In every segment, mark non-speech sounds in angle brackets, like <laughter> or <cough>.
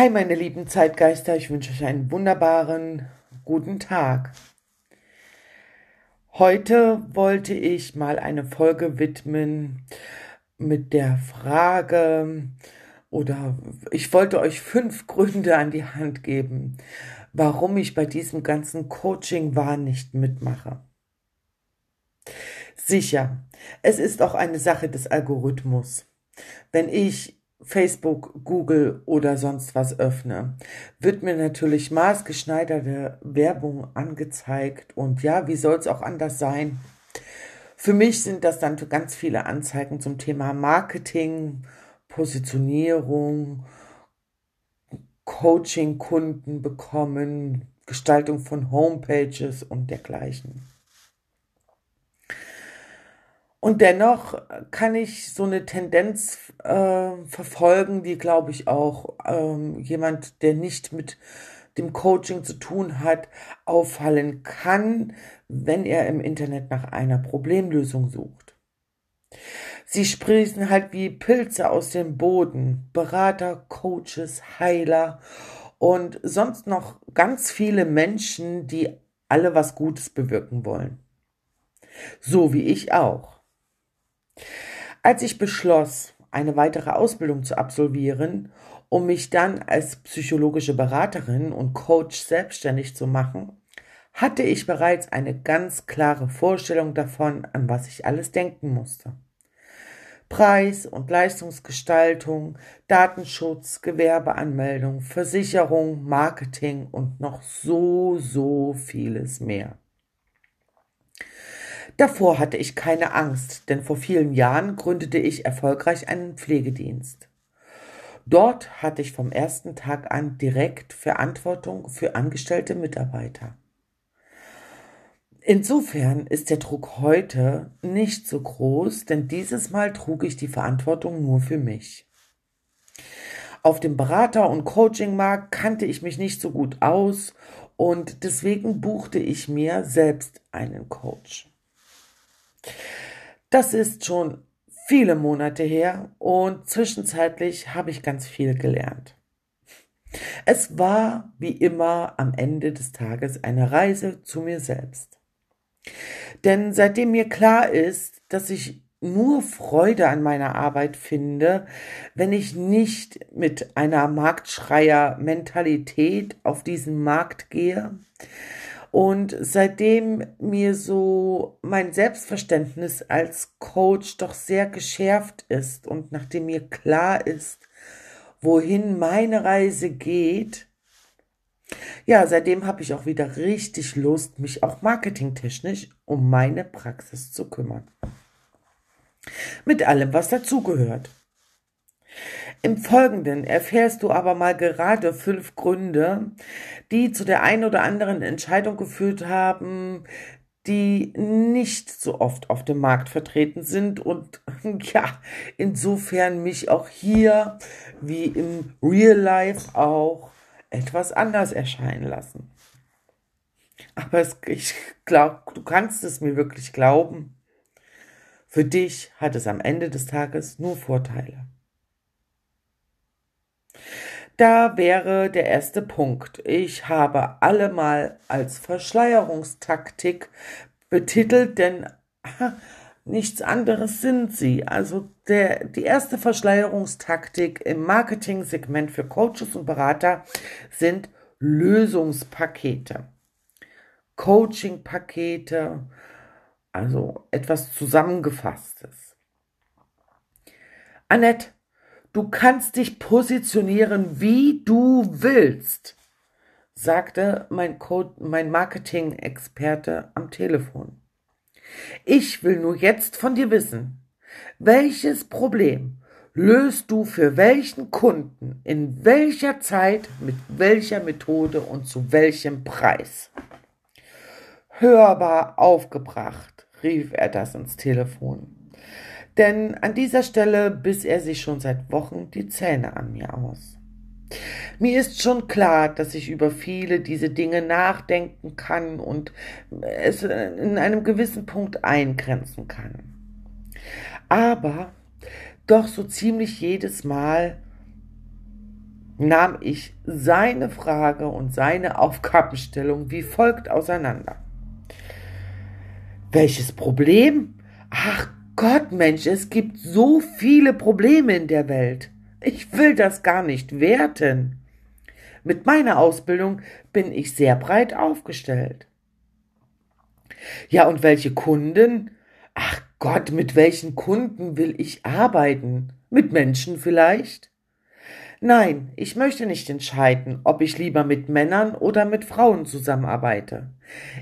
Hi, meine lieben Zeitgeister, ich wünsche euch einen wunderbaren guten Tag. Heute wollte ich mal eine Folge widmen mit der Frage oder ich wollte euch fünf Gründe an die Hand geben, warum ich bei diesem ganzen Coaching-Wahn nicht mitmache. Sicher, es ist auch eine Sache des Algorithmus. Wenn ich Facebook, Google oder sonst was öffne, wird mir natürlich maßgeschneiderte Werbung angezeigt und ja, wie soll es auch anders sein? Für mich sind das dann ganz viele Anzeigen zum Thema Marketing, Positionierung, Coaching Kunden bekommen, Gestaltung von Homepages und dergleichen. Und dennoch kann ich so eine Tendenz äh, verfolgen, die, glaube ich, auch ähm, jemand, der nicht mit dem Coaching zu tun hat, auffallen kann, wenn er im Internet nach einer Problemlösung sucht. Sie sprießen halt wie Pilze aus dem Boden. Berater, Coaches, Heiler und sonst noch ganz viele Menschen, die alle was Gutes bewirken wollen. So wie ich auch. Als ich beschloss, eine weitere Ausbildung zu absolvieren, um mich dann als psychologische Beraterin und Coach selbstständig zu machen, hatte ich bereits eine ganz klare Vorstellung davon, an was ich alles denken musste. Preis- und Leistungsgestaltung, Datenschutz, Gewerbeanmeldung, Versicherung, Marketing und noch so, so vieles mehr. Davor hatte ich keine Angst, denn vor vielen Jahren gründete ich erfolgreich einen Pflegedienst. Dort hatte ich vom ersten Tag an direkt Verantwortung für angestellte Mitarbeiter. Insofern ist der Druck heute nicht so groß, denn dieses Mal trug ich die Verantwortung nur für mich. Auf dem Berater- und Coachingmarkt kannte ich mich nicht so gut aus und deswegen buchte ich mir selbst einen Coach. Das ist schon viele Monate her und zwischenzeitlich habe ich ganz viel gelernt. Es war wie immer am Ende des Tages eine Reise zu mir selbst. Denn seitdem mir klar ist, dass ich nur Freude an meiner Arbeit finde, wenn ich nicht mit einer Marktschreier-Mentalität auf diesen Markt gehe, und seitdem mir so mein Selbstverständnis als Coach doch sehr geschärft ist und nachdem mir klar ist, wohin meine Reise geht, ja, seitdem habe ich auch wieder richtig Lust, mich auch marketingtechnisch um meine Praxis zu kümmern. Mit allem, was dazugehört. Im Folgenden erfährst du aber mal gerade fünf Gründe, die zu der einen oder anderen Entscheidung geführt haben, die nicht so oft auf dem Markt vertreten sind und <laughs> ja, insofern mich auch hier wie im Real Life auch etwas anders erscheinen lassen. Aber es, ich glaube, du kannst es mir wirklich glauben. Für dich hat es am Ende des Tages nur Vorteile. Da wäre der erste Punkt. Ich habe alle mal als Verschleierungstaktik betitelt, denn nichts anderes sind sie. Also der, die erste Verschleierungstaktik im Marketing-Segment für Coaches und Berater sind Lösungspakete. Coaching-Pakete, also etwas Zusammengefasstes. Annette, Du kannst dich positionieren, wie du willst, sagte mein, mein Marketing-Experte am Telefon. Ich will nur jetzt von dir wissen, welches Problem löst du für welchen Kunden, in welcher Zeit, mit welcher Methode und zu welchem Preis? Hörbar aufgebracht, rief er das ins Telefon denn an dieser Stelle biss er sich schon seit Wochen die Zähne an mir aus. Mir ist schon klar, dass ich über viele diese Dinge nachdenken kann und es in einem gewissen Punkt eingrenzen kann. Aber doch so ziemlich jedes Mal nahm ich seine Frage und seine Aufgabenstellung wie folgt auseinander. Welches Problem? Ach Gott, Mensch, es gibt so viele Probleme in der Welt. Ich will das gar nicht werten. Mit meiner Ausbildung bin ich sehr breit aufgestellt. Ja, und welche Kunden? Ach Gott, mit welchen Kunden will ich arbeiten? Mit Menschen vielleicht? Nein, ich möchte nicht entscheiden, ob ich lieber mit Männern oder mit Frauen zusammenarbeite.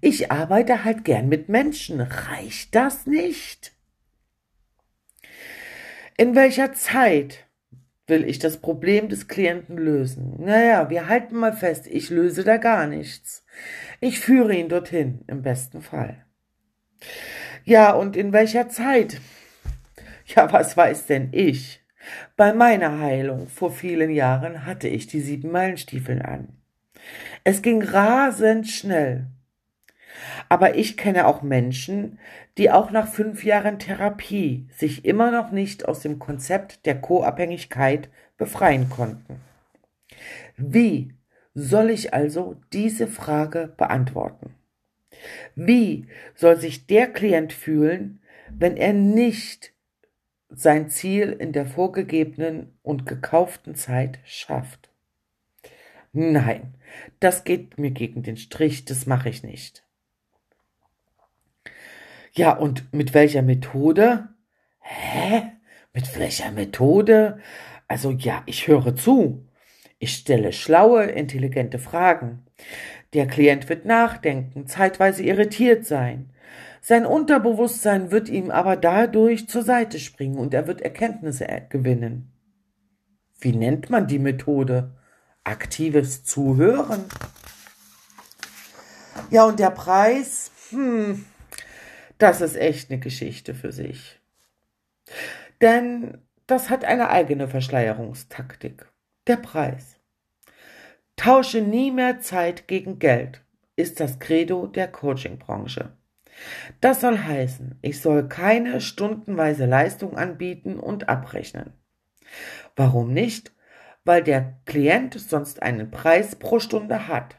Ich arbeite halt gern mit Menschen. Reicht das nicht? In welcher Zeit will ich das Problem des Klienten lösen? Naja, wir halten mal fest, ich löse da gar nichts. Ich führe ihn dorthin, im besten Fall. Ja, und in welcher Zeit? Ja, was weiß denn ich? Bei meiner Heilung vor vielen Jahren hatte ich die sieben Meilenstiefeln an. Es ging rasend schnell. Aber ich kenne auch Menschen, die auch nach fünf Jahren Therapie sich immer noch nicht aus dem Konzept der Co-Abhängigkeit befreien konnten. Wie soll ich also diese Frage beantworten? Wie soll sich der Klient fühlen, wenn er nicht sein Ziel in der vorgegebenen und gekauften Zeit schafft. Nein, das geht mir gegen den Strich, das mache ich nicht. Ja, und mit welcher Methode? Hä? Mit welcher Methode? Also ja, ich höre zu. Ich stelle schlaue, intelligente Fragen. Der Klient wird nachdenken, zeitweise irritiert sein. Sein Unterbewusstsein wird ihm aber dadurch zur Seite springen und er wird Erkenntnisse gewinnen. Wie nennt man die Methode? Aktives Zuhören. Ja, und der Preis? Hm, das ist echt eine Geschichte für sich. Denn das hat eine eigene Verschleierungstaktik. Der Preis. Tausche nie mehr Zeit gegen Geld ist das Credo der Coachingbranche. Das soll heißen, ich soll keine stundenweise Leistung anbieten und abrechnen. Warum nicht? Weil der Klient sonst einen Preis pro Stunde hat.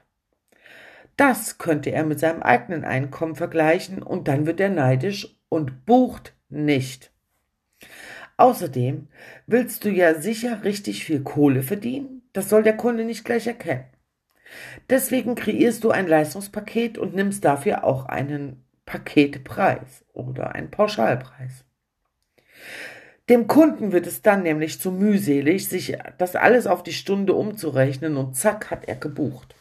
Das könnte er mit seinem eigenen Einkommen vergleichen und dann wird er neidisch und bucht nicht. Außerdem willst du ja sicher richtig viel Kohle verdienen. Das soll der Kunde nicht gleich erkennen. Deswegen kreierst du ein Leistungspaket und nimmst dafür auch einen Paketpreis oder ein Pauschalpreis. Dem Kunden wird es dann nämlich zu mühselig, sich das alles auf die Stunde umzurechnen und zack hat er gebucht.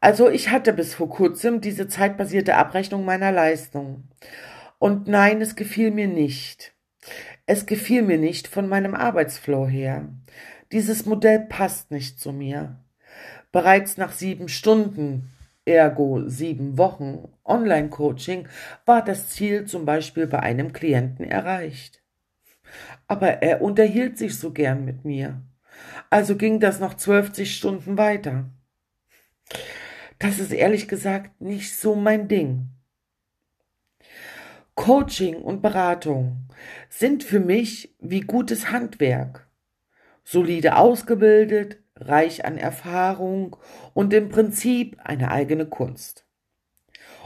Also ich hatte bis vor kurzem diese zeitbasierte Abrechnung meiner Leistung. Und nein, es gefiel mir nicht. Es gefiel mir nicht von meinem Arbeitsflow her. Dieses Modell passt nicht zu mir. Bereits nach sieben Stunden ergo sieben Wochen Online-Coaching, war das Ziel zum Beispiel bei einem Klienten erreicht. Aber er unterhielt sich so gern mit mir. Also ging das noch zwölfzig Stunden weiter. Das ist ehrlich gesagt nicht so mein Ding. Coaching und Beratung sind für mich wie gutes Handwerk. Solide ausgebildet, reich an Erfahrung und im Prinzip eine eigene Kunst.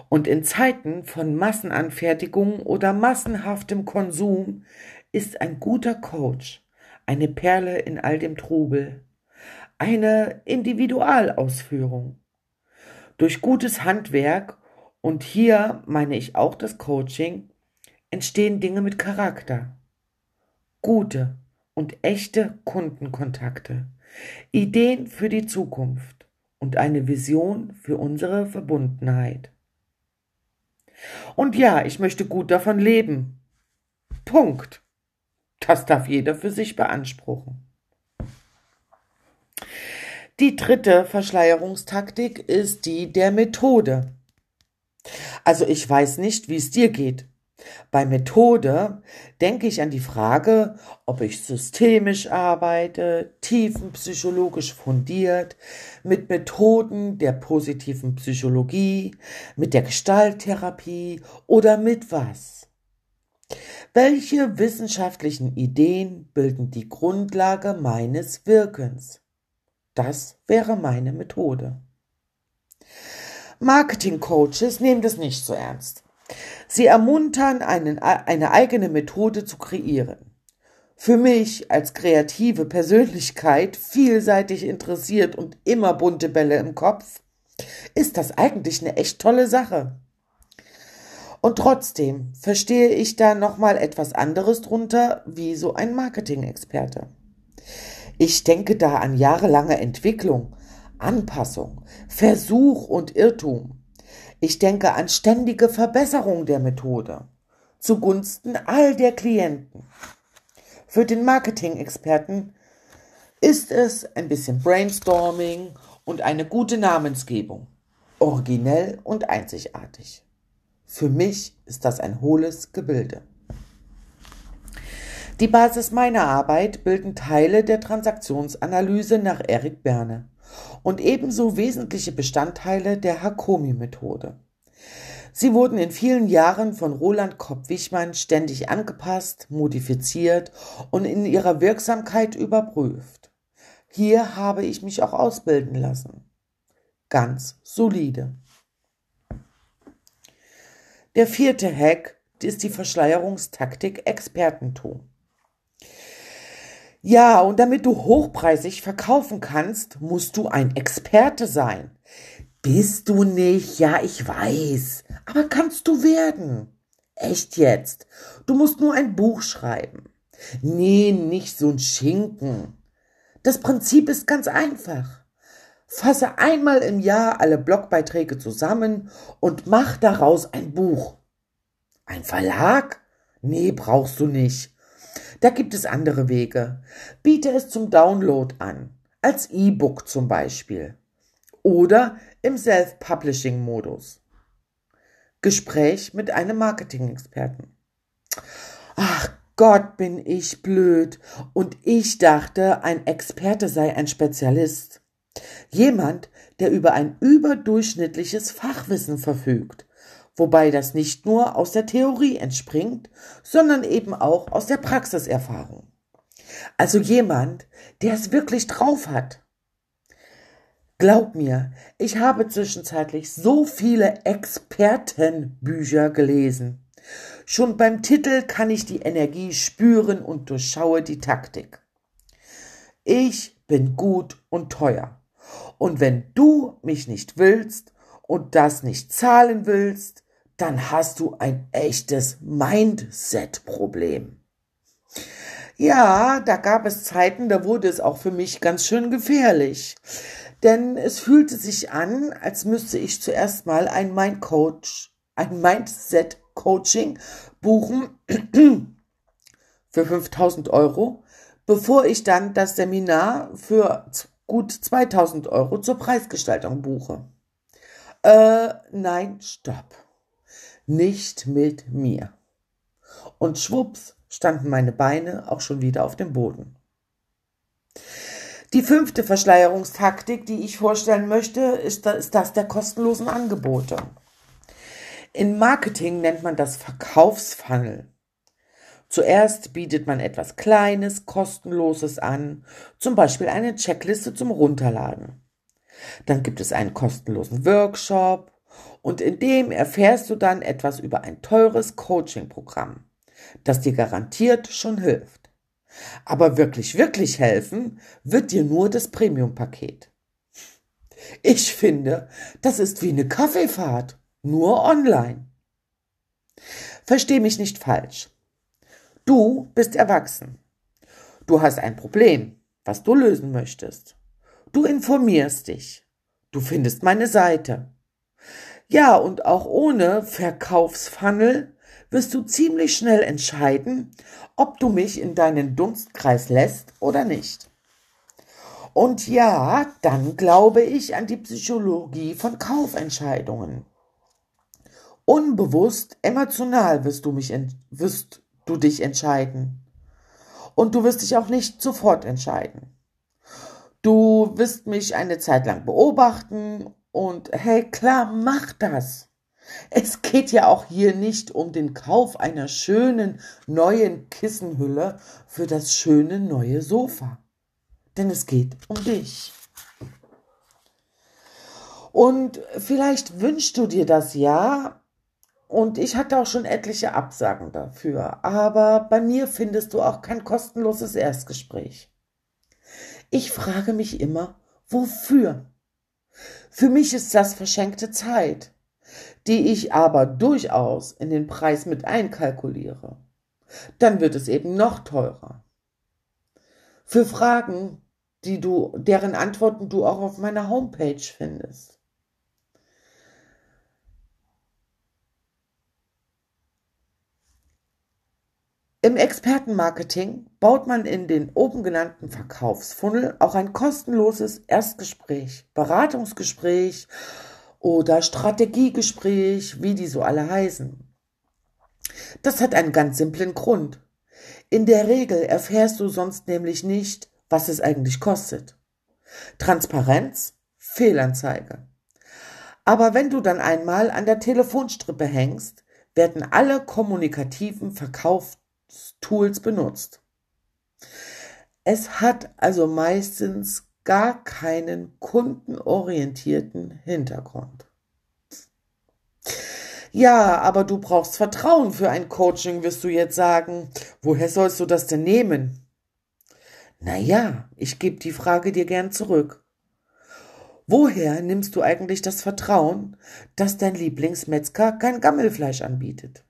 Und in Zeiten von Massenanfertigung oder massenhaftem Konsum ist ein guter Coach eine Perle in all dem Trubel, eine Individualausführung. Durch gutes Handwerk, und hier meine ich auch das Coaching, entstehen Dinge mit Charakter. Gute und echte Kundenkontakte Ideen für die Zukunft und eine Vision für unsere Verbundenheit. Und ja, ich möchte gut davon leben. Punkt. Das darf jeder für sich beanspruchen. Die dritte Verschleierungstaktik ist die der Methode. Also ich weiß nicht, wie es dir geht. Bei Methode denke ich an die Frage, ob ich systemisch arbeite, tiefenpsychologisch fundiert, mit Methoden der positiven Psychologie, mit der Gestalttherapie oder mit was. Welche wissenschaftlichen Ideen bilden die Grundlage meines Wirkens? Das wäre meine Methode. Marketing-Coaches nehmen das nicht so ernst. Sie ermuntern, einen, eine eigene Methode zu kreieren. Für mich als kreative Persönlichkeit, vielseitig interessiert und immer bunte Bälle im Kopf, ist das eigentlich eine echt tolle Sache. Und trotzdem verstehe ich da nochmal etwas anderes drunter, wie so ein Marketing-Experte. Ich denke da an jahrelange Entwicklung, Anpassung, Versuch und Irrtum. Ich denke an ständige Verbesserung der Methode zugunsten all der Klienten. Für den Marketing-Experten ist es ein bisschen Brainstorming und eine gute Namensgebung. Originell und einzigartig. Für mich ist das ein hohles Gebilde. Die Basis meiner Arbeit bilden Teile der Transaktionsanalyse nach Eric Berne und ebenso wesentliche Bestandteile der Hakomi-Methode. Sie wurden in vielen Jahren von Roland Kopp-Wichmann ständig angepasst, modifiziert und in ihrer Wirksamkeit überprüft. Hier habe ich mich auch ausbilden lassen. Ganz solide. Der vierte Hack ist die Verschleierungstaktik Expertentum. Ja, und damit du hochpreisig verkaufen kannst, musst du ein Experte sein. Bist du nicht? Ja, ich weiß. Aber kannst du werden? Echt jetzt? Du musst nur ein Buch schreiben. Nee, nicht so ein Schinken. Das Prinzip ist ganz einfach. Fasse einmal im Jahr alle Blogbeiträge zusammen und mach daraus ein Buch. Ein Verlag? Nee, brauchst du nicht. Da gibt es andere Wege. Biete es zum Download an, als E-Book zum Beispiel. Oder im Self-Publishing-Modus. Gespräch mit einem Marketing-Experten. Ach Gott, bin ich blöd. Und ich dachte, ein Experte sei ein Spezialist. Jemand, der über ein überdurchschnittliches Fachwissen verfügt wobei das nicht nur aus der Theorie entspringt, sondern eben auch aus der Praxiserfahrung. Also jemand, der es wirklich drauf hat. Glaub mir, ich habe zwischenzeitlich so viele Expertenbücher gelesen. Schon beim Titel kann ich die Energie spüren und durchschaue die Taktik. Ich bin gut und teuer. Und wenn du mich nicht willst und das nicht zahlen willst, dann hast du ein echtes Mindset-Problem. Ja, da gab es Zeiten, da wurde es auch für mich ganz schön gefährlich. Denn es fühlte sich an, als müsste ich zuerst mal ein Mindcoach, ein Mindset-Coaching buchen <clears throat> für 5000 Euro, bevor ich dann das Seminar für gut 2000 Euro zur Preisgestaltung buche. Äh, nein, stopp nicht mit mir. Und schwupps standen meine Beine auch schon wieder auf dem Boden. Die fünfte Verschleierungstaktik, die ich vorstellen möchte, ist das der kostenlosen Angebote. In Marketing nennt man das Verkaufsfunnel. Zuerst bietet man etwas Kleines, Kostenloses an, zum Beispiel eine Checkliste zum Runterladen. Dann gibt es einen kostenlosen Workshop und in dem erfährst du dann etwas über ein teures Coaching-Programm, das dir garantiert schon hilft. Aber wirklich, wirklich helfen wird dir nur das Premium-Paket. Ich finde, das ist wie eine Kaffeefahrt, nur online. Versteh mich nicht falsch. Du bist erwachsen. Du hast ein Problem, was du lösen möchtest. Du informierst dich. Du findest meine Seite. Ja, und auch ohne Verkaufsfunnel wirst du ziemlich schnell entscheiden, ob du mich in deinen Dunstkreis lässt oder nicht. Und ja, dann glaube ich an die Psychologie von Kaufentscheidungen. Unbewusst, emotional wirst du mich, wirst du dich entscheiden. Und du wirst dich auch nicht sofort entscheiden. Du wirst mich eine Zeit lang beobachten und hey, klar, mach das. Es geht ja auch hier nicht um den Kauf einer schönen neuen Kissenhülle für das schöne neue Sofa. Denn es geht um dich. Und vielleicht wünschst du dir das ja. Und ich hatte auch schon etliche Absagen dafür. Aber bei mir findest du auch kein kostenloses Erstgespräch. Ich frage mich immer, wofür? Für mich ist das verschenkte Zeit die ich aber durchaus in den Preis mit einkalkuliere, dann wird es eben noch teurer. Für Fragen, die du, deren Antworten du auch auf meiner Homepage findest. Im Expertenmarketing baut man in den oben genannten Verkaufsfunnel auch ein kostenloses Erstgespräch, Beratungsgespräch oder Strategiegespräch, wie die so alle heißen. Das hat einen ganz simplen Grund. In der Regel erfährst du sonst nämlich nicht, was es eigentlich kostet. Transparenz, Fehlanzeige. Aber wenn du dann einmal an der Telefonstrippe hängst, werden alle kommunikativen Verkaufstools benutzt. Es hat also meistens gar keinen kundenorientierten Hintergrund. Ja, aber du brauchst Vertrauen für ein Coaching, wirst du jetzt sagen. Woher sollst du das denn nehmen? Na ja, ich gebe die Frage dir gern zurück. Woher nimmst du eigentlich das Vertrauen, dass dein Lieblingsmetzger kein Gammelfleisch anbietet?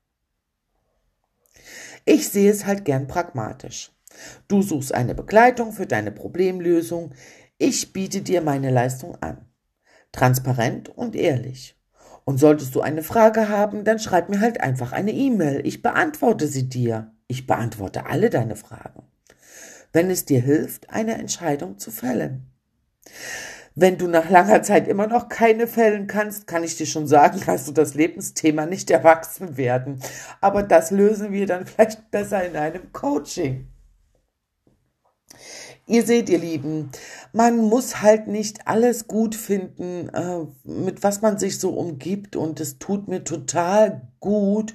Ich sehe es halt gern pragmatisch. Du suchst eine Begleitung für deine Problemlösung, ich biete dir meine Leistung an. Transparent und ehrlich. Und solltest du eine Frage haben, dann schreib mir halt einfach eine E-Mail. Ich beantworte sie dir. Ich beantworte alle deine Fragen. Wenn es dir hilft, eine Entscheidung zu fällen. Wenn du nach langer Zeit immer noch keine fällen kannst, kann ich dir schon sagen, <laughs> hast du das Lebensthema nicht erwachsen werden. Aber das lösen wir dann <laughs> vielleicht besser in einem Coaching. Ihr seht, ihr Lieben, man muss halt nicht alles gut finden, äh, mit was man sich so umgibt. Und es tut mir total gut.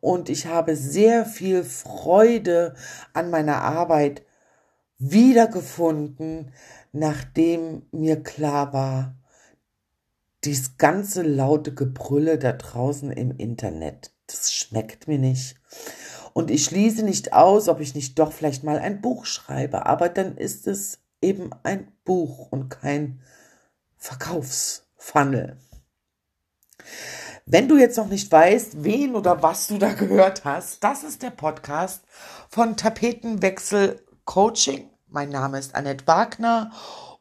Und ich habe sehr viel Freude an meiner Arbeit wiedergefunden, nachdem mir klar war, dieses ganze laute Gebrülle da draußen im Internet, das schmeckt mir nicht. Und ich schließe nicht aus, ob ich nicht doch vielleicht mal ein Buch schreibe, aber dann ist es eben ein Buch und kein Verkaufsfunnel. Wenn du jetzt noch nicht weißt, wen oder was du da gehört hast, das ist der Podcast von Tapetenwechsel Coaching. Mein Name ist Annette Wagner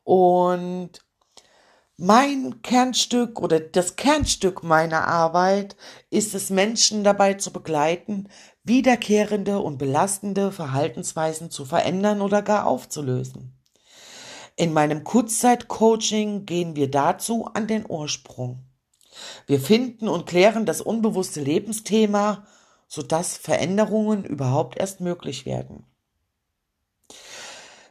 und mein Kernstück oder das Kernstück meiner Arbeit ist es, Menschen dabei zu begleiten, wiederkehrende und belastende Verhaltensweisen zu verändern oder gar aufzulösen. In meinem Kurzzeit-Coaching gehen wir dazu an den Ursprung. Wir finden und klären das unbewusste Lebensthema, sodass Veränderungen überhaupt erst möglich werden.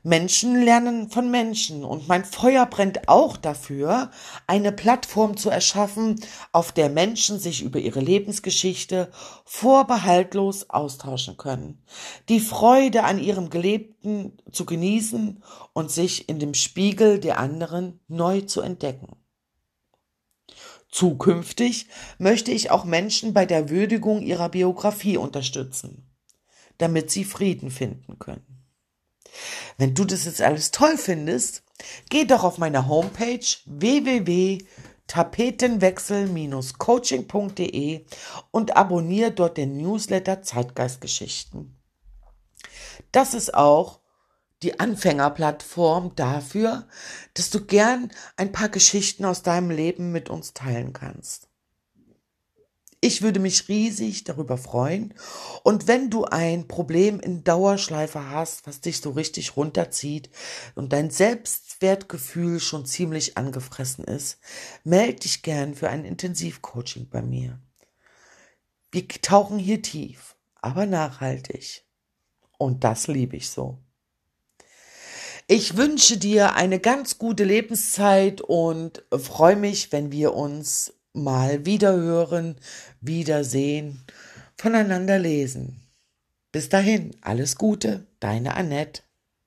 Menschen lernen von Menschen und mein Feuer brennt auch dafür, eine Plattform zu erschaffen, auf der Menschen sich über ihre Lebensgeschichte vorbehaltlos austauschen können, die Freude an ihrem Gelebten zu genießen und sich in dem Spiegel der anderen neu zu entdecken. Zukünftig möchte ich auch Menschen bei der Würdigung ihrer Biografie unterstützen, damit sie Frieden finden können. Wenn du das jetzt alles toll findest, geh doch auf meine Homepage www.tapetenwechsel-coaching.de und abonniere dort den Newsletter Zeitgeistgeschichten. Das ist auch die Anfängerplattform dafür, dass du gern ein paar Geschichten aus deinem Leben mit uns teilen kannst. Ich würde mich riesig darüber freuen. Und wenn du ein Problem in Dauerschleife hast, was dich so richtig runterzieht und dein Selbstwertgefühl schon ziemlich angefressen ist, melde dich gern für ein Intensivcoaching bei mir. Wir tauchen hier tief, aber nachhaltig. Und das liebe ich so. Ich wünsche dir eine ganz gute Lebenszeit und freue mich, wenn wir uns mal wiederhören, wiedersehen, voneinander lesen. Bis dahin, alles Gute, deine Annette.